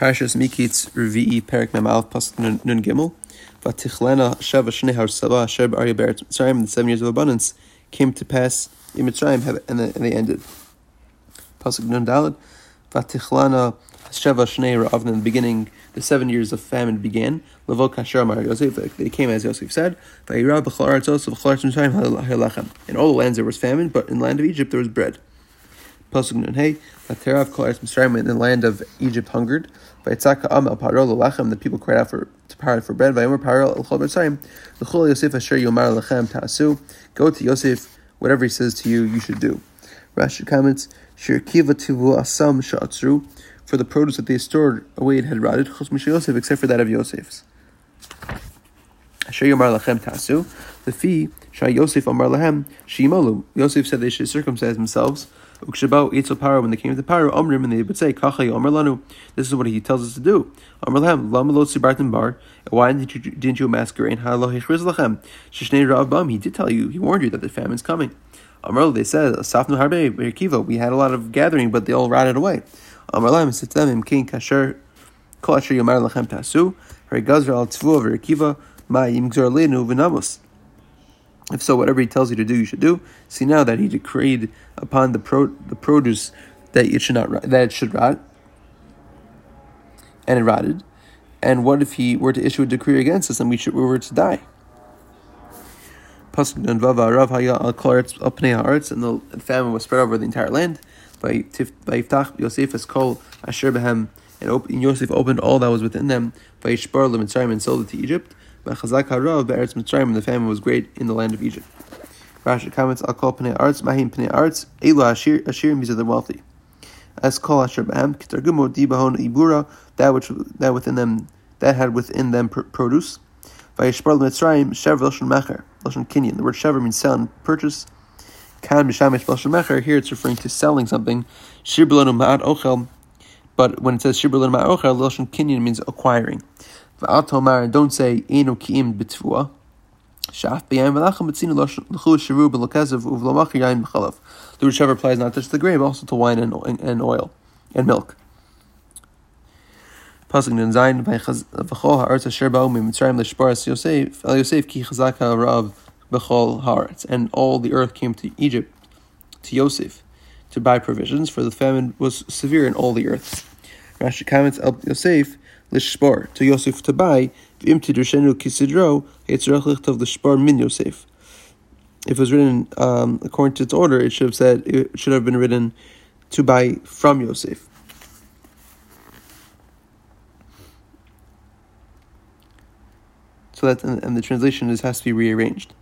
Parashas Miketz Revi'i Perik Mem Pasuk Nun Gimel Vatichlena Sheva Shnei Har Saba Asher B'Arya Beretz Mitzrayim the seven years of abundance came to pass in Mitzrayim and they ended. Pasuk Nun Dalad Vatichlena Sheva Shnei Ra'avna in the beginning the seven years of famine began. Levo Kasher Mar Yosef they came as Yosef said Vayira B'Chol Artz Yosef B'Chol Mitzrayim Ha'lechem in all the lands there was famine but in the land of Egypt there was bread. Pasuk Nun Hey, Vaterav Kol Eretz Mitzrayim in the land of Egypt hungered. Vayitzaka Am El Paro Lachem, the people cried out for to Paro for bread. Vayomer Paro El Chol Mitzrayim, L'chol Yosef Asher Yomar Lechem Tasu. Go to Yosef, whatever he says to you, you should do. Rashi comments, Shir Kiva Tivu Asam Sha'atzru, for the produce that they stored away it had rotted, Chos Yosef, except for that of Yosef's. Asher Yomar Lechem Tasu, the fee, Shai Yosef Amar Lahem, Shimalu. Yosef said they should circumcise themselves Ukshabao Eitzel Paro, when they came to Paro, Omrim, and they would say, Kachai Omer Lanu, this is what he tells us to do. Omer Lahem, Lama Lo Sibartim Bar, why didn't you, didn't you masquerade? Halo Hechriz Lachem, Shishnei Rav he did tell you, he warned you that the famine's coming. Omer, they said, Safnu Harbe, Kiva, we had a lot of gathering, but they all rotted away. Omer Lahem said to them, King Kasher, Kol Asher Yomar Lachem Tasu, Hari Gazra Al Tzvu, Verikiva, Ma Yimgzor Lenu V'Namus. If so, whatever he tells you to do, you should do. See now that he decreed upon the pro, the produce that it should not that it should rot, and it rotted. And what if he were to issue a decree against us and we should we were to die? and the famine was spread over the entire land. By Yosef as Kol Asher Behem, and Yosef opened all that was within them. By Yishbar and sold it to Egypt. Chazak harav be'eretz Mitzrayim, and the famine was great in the land of Egypt. Rashi comments, Al kol pnei arts, mahim pnei arts, elu ashir, ashirim, these are the wealthy. As kol asher b'hem, kitargumo dibahon ibura, that which, that within them, that had within them produce. Vayishbar Mitzrayim, shever lashon mecher, lashon kinyan. The word shever means sell and purchase. Kan b'shamish lashon mecher, here it's referring to selling something. Shir ma'at ochel, but when it says shir ma'at ochel, lashon kinyan means acquiring. V'al don't say enu ki'im b'tvua. Shaf b'yayim v'lachem b'tzinu l'chu shiru b'lokezav uv'lomach yayin b'chalav. The whichever applies not just to the grain, but also to wine and, and oil and milk. Pasuk nun zayin v'chol ha'aretz asher ba'u mitzrayim l'shparas Yosef el Yosef ki chazaka rav b'chol ha'aretz. And all the earth came to Egypt, to Yosef, to buy provisions, for the famine was severe in all the earth. Rashi comments El Yosef lishpar to Yosef to buy v'im tidrashenu kisidro yitzrach lichtov lishpar min Yosef. If it was written um, according to its order, it should have said it should have been written to buy from Yosef. So that and the translation is has to be rearranged.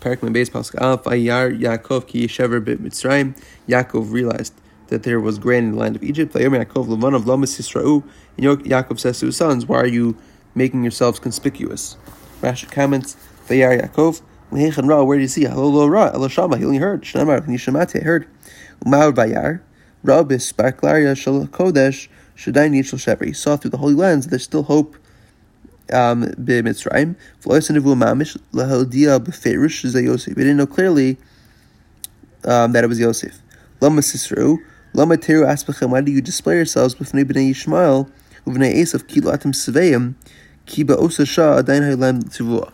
Parak Beis Pasuk Alf Ayar Yaakov ki Yishever bit Mitzrayim. Yaakov realized that there was grain in the land of Egypt. Yaakov And Yaakov says to his sons, Why are you making yourselves conspicuous? Rashi comments, Vayar Yaakov, where do you see? Hello, Ra, Elashama, he only heard. Shnamar, Nishamate, I heard. Umar Bayar, Rabis, Barklaria, Shal Kodesh, Shadai Nishal Shepherd. He saw through the holy lens there's still hope um, b'Mitzrayim. V'loisanivu mamish lahaldia b'ferish Yosef. We didn't know clearly um, that it was Yosef. Lama Sisru, Lama Teru Aspachem, why do you display yourselves b'fnei b'nei Yishmael, u'v'nei Esav, ki atim seveim, ki ba'osa shah adayin ha'ilem tivua.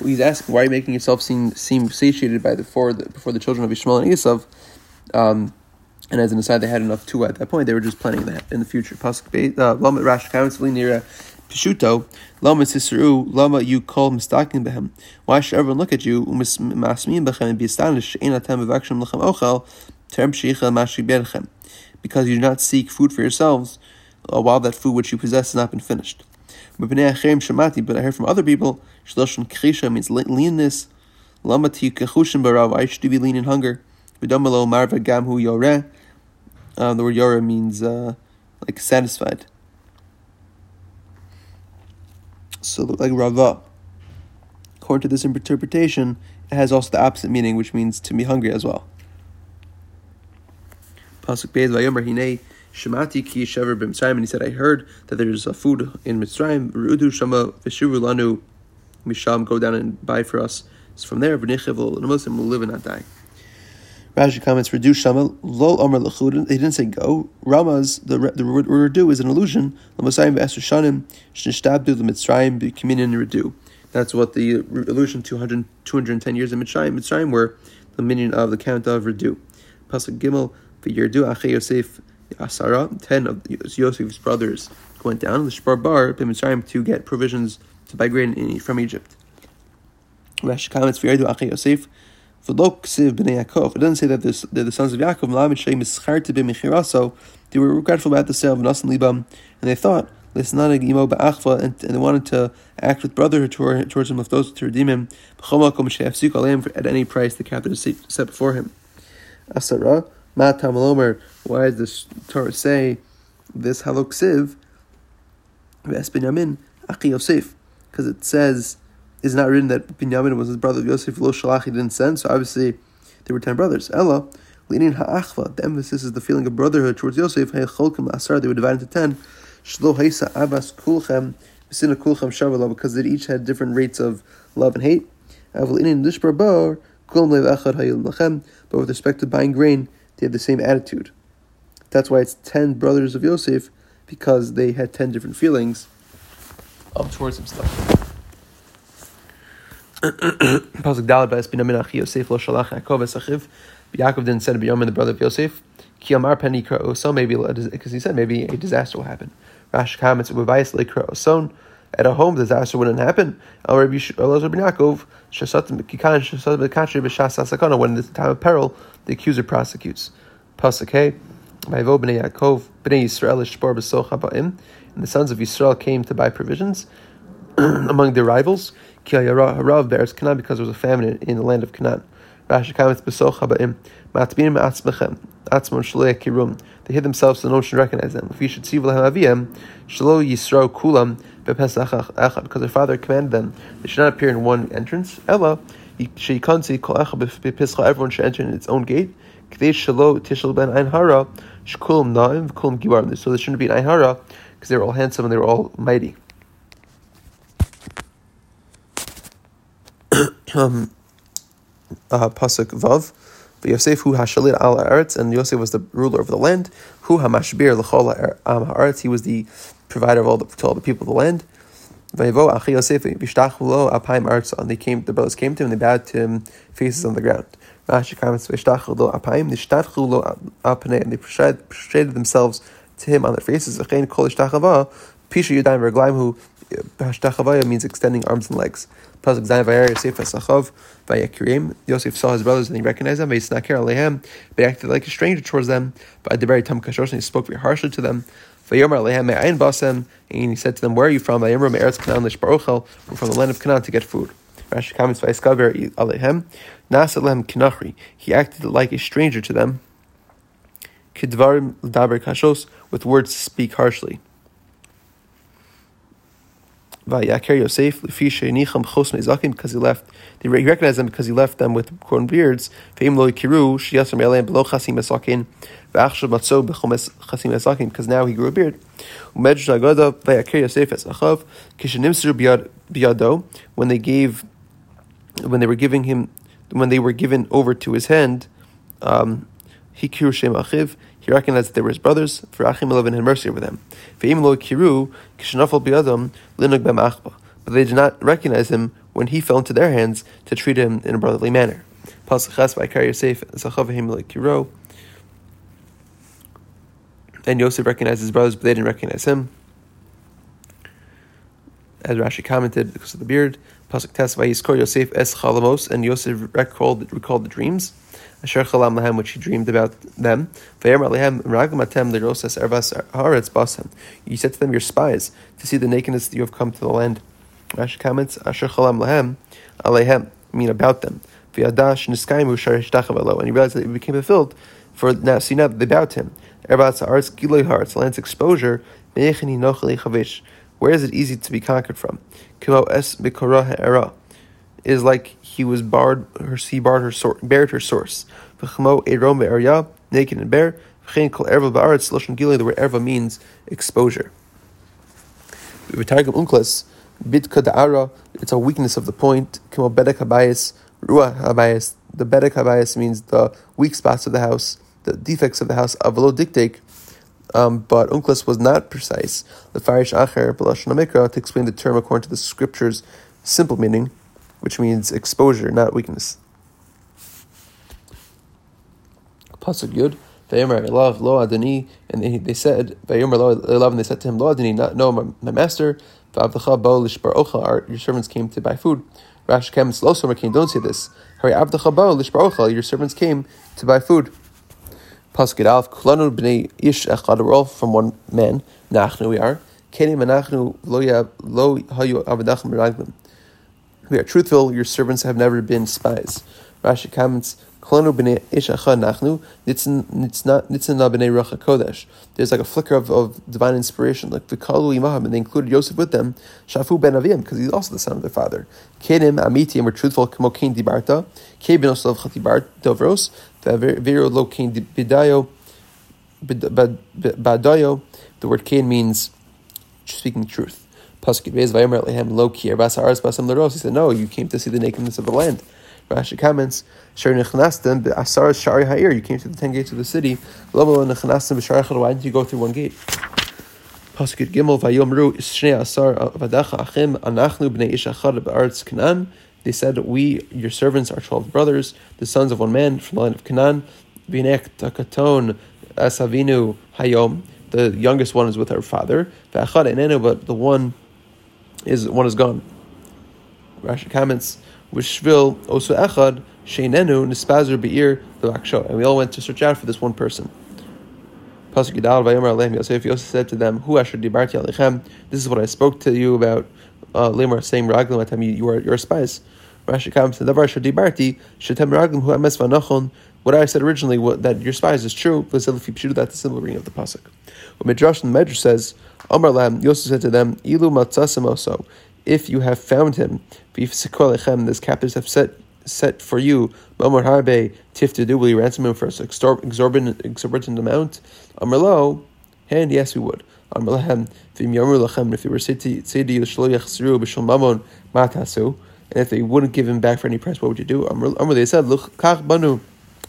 He's asking, why are you making yourself seem seem satiated by the before the, before the children of Ishmael and Esav? Um, and as an aside, they had enough too at that point. They were just planning that in the future. Pasuk uh, Lama Rash Nira Pishuto Lama Sisru Lama you call mistaking behem. Why should everyone look at you umismasmin bechem and be astonished? Ein atem v'vakshim lechem ochel because you do not seek food for yourselves uh, while that food which you possess has not been finished. But I heard from other people, Krisha means leanness. Lamati kechushim barav, I should be lean in hunger? Vidamalo marva gamhu yore. Uh, the word yore means uh, like satisfied. So like rava. According to this interpretation, it has also the opposite meaning, which means to be hungry as well. Pasuk Beis Vayomer Hinei Shemati Ki Shever B'Mitzrayim, and he said, I heard that there's a food in Mitzrayim. Rudu Shama V'Shivu Lanu Misham, go down and buy for us. From there. And a Muslim will live and not die. Rashi comments, Redu Shama, Lo Amr Lechud, they didn't say go. Ramaz, the, the word Redu is an illusion. Lamasayim Ve'esr Shanim, Shnishtabdu, the Mitzrayim, B'Kiminin Redu. That's what the illusion 200, 210 years in Mitzrayim, Mitzrayim were the minion of the count of Redu. Pasuk Gimel, V'Yerdu Achei Yosef, Asara, ten of Yosef's brothers went down, the Shbar Bar, to get provisions to buy grain from Egypt. Rashi comments, V'Yerdu Achei Yosef, it doesn't say that the, the sons of Yaakov, they were regretful about the sale of Nasan Libam, and they thought, and, and they wanted to act with brotherhood towards him, with those to redeem him, at any price the captive is set before him. Asara, Matam why does the Torah say this halok siv? Ves Binyamin, Aki Yosef, because it says is not written that Binyamin was his brother of Yosef Lo Shalach, he didn't send, so obviously there were ten brothers. Ella, leaning ha'achva, the emphasis is the feeling of brotherhood towards Yosef, ha'cholkim asar, they were divided into ten. Shlo haisa abbas kulchem, v'sina kulchem because they each had different rates of love and hate. But with respect to buying grain, they had the same attitude. That's why it's ten brothers of Yosef, because they had ten different feelings of towards himself. Achi Yosef Lo Shalach Yaakov. Yaakov didn't send Binyamin, the brother of Yosef. Ki Amar Pen Yikra maybe, because he said maybe a disaster will happen. Rash comments, Lekra Oson, at a home, disaster wouldn't happen. El Rabbi Yaakov, Shasatim Kikan, Shasatim Kachri B'Shas Asakana, when the time of peril, the accuser prosecutes. Pasuk and the sons of Yisrael came to buy provisions among their rivals. Because there was a famine in the land of Canaan. They hid themselves so no one should recognize them. If you should see because their father commanded them they should not appear in one entrance. Ella echad bepischa everyone should enter in its own gate. So there shouldn't be an ein hara because they were all handsome and they were all mighty. um, uh, pasuk vav. but Yosef hu hashalit al haaretz, and Yosef was the ruler of the land. Hu hamashbir l'chol haaretz. He was the provider of all the to all the people of the land. They came, the brothers came to him, and they bowed to him, faces on the ground. And they prostrated themselves to him on their faces. Means extending arms and legs. Vayar Yosef saw his brothers and he recognized them. But he acted like a stranger towards them. But at the very Kashosh he spoke very harshly to them. And he said to them, "Where are you from?" We're from the land of Canaan to get food. Rashi comments Alehem Nasalem Kinachri. He acted like a stranger to them. Kidvarim Daber Kashos with words to speak harshly. Because he left. They recognize them because he left them with corn beards. Veim Lo Kiru Shiyasar Me'aleim Below Chasim Mesakin V'Achshav Matzo B'Chom Chasim Mesakim because now he grew a beard. Umedrash Agoda Vayaker Yosef Esachav Kishenimsir Biyado when they gave when they were giving him when they were given over to his hand. Um, he recognized that they were his brothers, for Achim Elevin had mercy over them. But they did not recognize him when he fell into their hands to treat him in a brotherly manner. And Yosef recognized his brothers, but they didn't recognize him. As Rashi commented, because of the beard, Pasuk Tes Yosef es chalamos, and Yosef recalled, recalled the dreams. Asher Chalam Lahem, which he dreamed about them. You said to them, You're spies, to see the nakedness that you have come to the land. Rashi comments, Asher Chalam Lahem, Alehem, mean about them. And he realized that it became fulfilled, for now, see now they bowed him. Eretz land's exposure, where is it easy to be conquered from? Is like he was barred her he barred her sor- bared her source. naked and bare. The word erva means exposure. It's a weakness of the point. Ruah habayis. The bedek habayis means the weak spots of the house, the defects of the house. Avalo diktek. Um, but Onkelos was not precise. The farish acher b'lashon to explain the term according to the scripture's simple meaning, which means exposure, not weakness. Pasuk Yud. Vayomer love lo adoni, and they, they said Vayomer lo love, and they said to him lo adoni, not no my, my master. V'avdacha bo lishbar ocha, your servants came to buy food. Rash Kems lo came. Don't say this. Hari avdacha bo lishbar ocha, your servants came to buy food. Pasuk Alf Kulanu b'nei ish echad. We're all from one man. Nachnu we are. Kenim anachnu lo hayu avdachim meraglim. We are truthful. Your servants have never been spies. Rashi comments Kolonu b'nei Ishacha nachnu nitzna b'nei. There's like a flicker of, of divine inspiration, like the Kalu Imaham, and they included Yosef with them, Shafu ben Avim, because he's also the son of their father. Kedim Amiti, and we're truthful, Kamo Kain Dibarta, Ke ben Osov Chatibar Dovros, Badayo, the word Kain means speaking truth. Pasuk Beis Vayomer Lehem Lo Ki Erbas Aras Basam Leros. He said, No, you came to see the nakedness of the land. Rashi comments, Shari Nechnastem, Asar Shari Ha'ir, you came to the ten gates of the city. Lomalo Nechnastem, B'Shari why didn't you go through one gate? Pasuk Gimel, Vayomru, Shnei Asar Vadacha Achim, Anachnu B'nei Ish Achad B'Aretz Canaan. They said, We, your servants, are twelve brothers, the sons of one man from the land of Canaan. Vinek Takaton Asavinu Hayom. The youngest one is with our father. But the one is one is gone. Rashi comments, Vishvil Osu Echad Sheinenu Nispazer Beir Levaksho. And we all went to search out for this one person. Pasuk Yidal Vayomer Aleim Yosef Yosef said to them, Who Asher Dibarti Alechem? This is what I spoke to you about. Uh, Lemar saying Raglim Atam, you are your spies. Rashi to Davar Asher Dibarti Shetem Raglim Hu Ames Vanachon. What I said originally, what, that your spies is true. That's the simple reading of the pasuk. What Midrash and Medrash says, Amar Lam Yosef said to them, Ilu Matzasim if you have found him, this captives have set set for you, Mamor Harbe Tiftedu, will you ransom him for an exorbitant, exorbitant amount? Amrlo, and yes, we would. Amrlahem, Vim Yamur Lachem, if they were say to you, Shlo Yachsru, Bishal Mamon, Matasu, and if they wouldn't give him back for any price, what would you do? Amr, they said, Look, Kach Banu,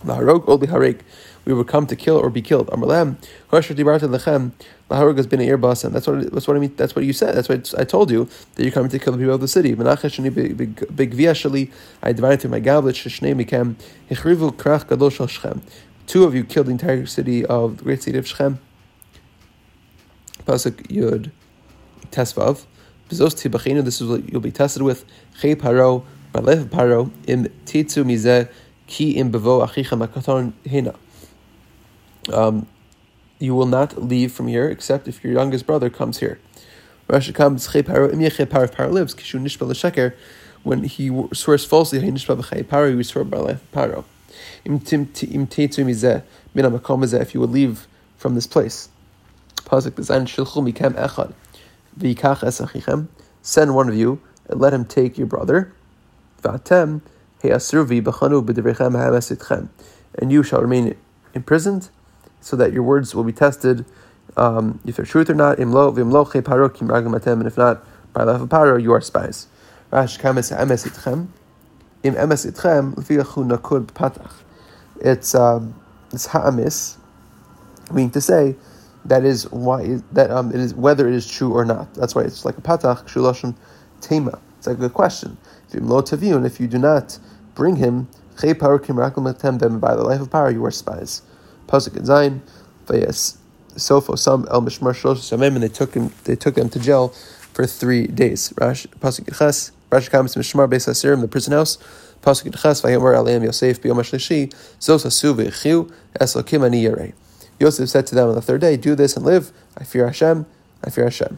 Laharok, Oli Harek, we would come to kill or be killed. Amrlam, Hosher Dibarta Lechem, Laharug has been an earbus, and that's what that's what I mean. That's what you said. That's what I told you that you're coming to kill the people of the city. I divided through my goblet. Two of you killed the entire city of the great city of Shechem. Pasuk Yud Tesvav. This is what you'll be tested with. Chei paro, balef paro, im titzu mizeh, ki im bevo achicha makaton hina. Um, you will not leave from here except if your youngest brother comes here. Rashi comes Paro lives Kishu Nishba L'Sheker when he swears falsely He Nishba Paro he swear by life Paro. If you would leave from this place. Pasuk Bezayin Shilchu Mikem Echad V'yikach Es achichem Send one of you and let him take your brother. V'atem And you shall remain imprisoned so that your words will be tested um, if they're truth or not. And if not, by life of paro, you are spies. It's um, it's ha'amis, meaning to say that is why that um, it is whether it is true or not. That's why it's like a patach tema. It's like a good question. If you if you do not bring him, then by the life of Paro you are spies. Pasuk and Vayas Sofo Sam El Mishmar Samim, and they took him they took them to jail for three days. Rash Pasuk Ches, Rash comes Mishmar Beis Asirim, the prison house. Pasuk Ches, Vayomer Aleim Yosef Biyom Shlishi, Zos Asu V'Chiu Esokim Ani Yosef said to them on the third day, "Do this and live. I fear Hashem. I fear Hashem."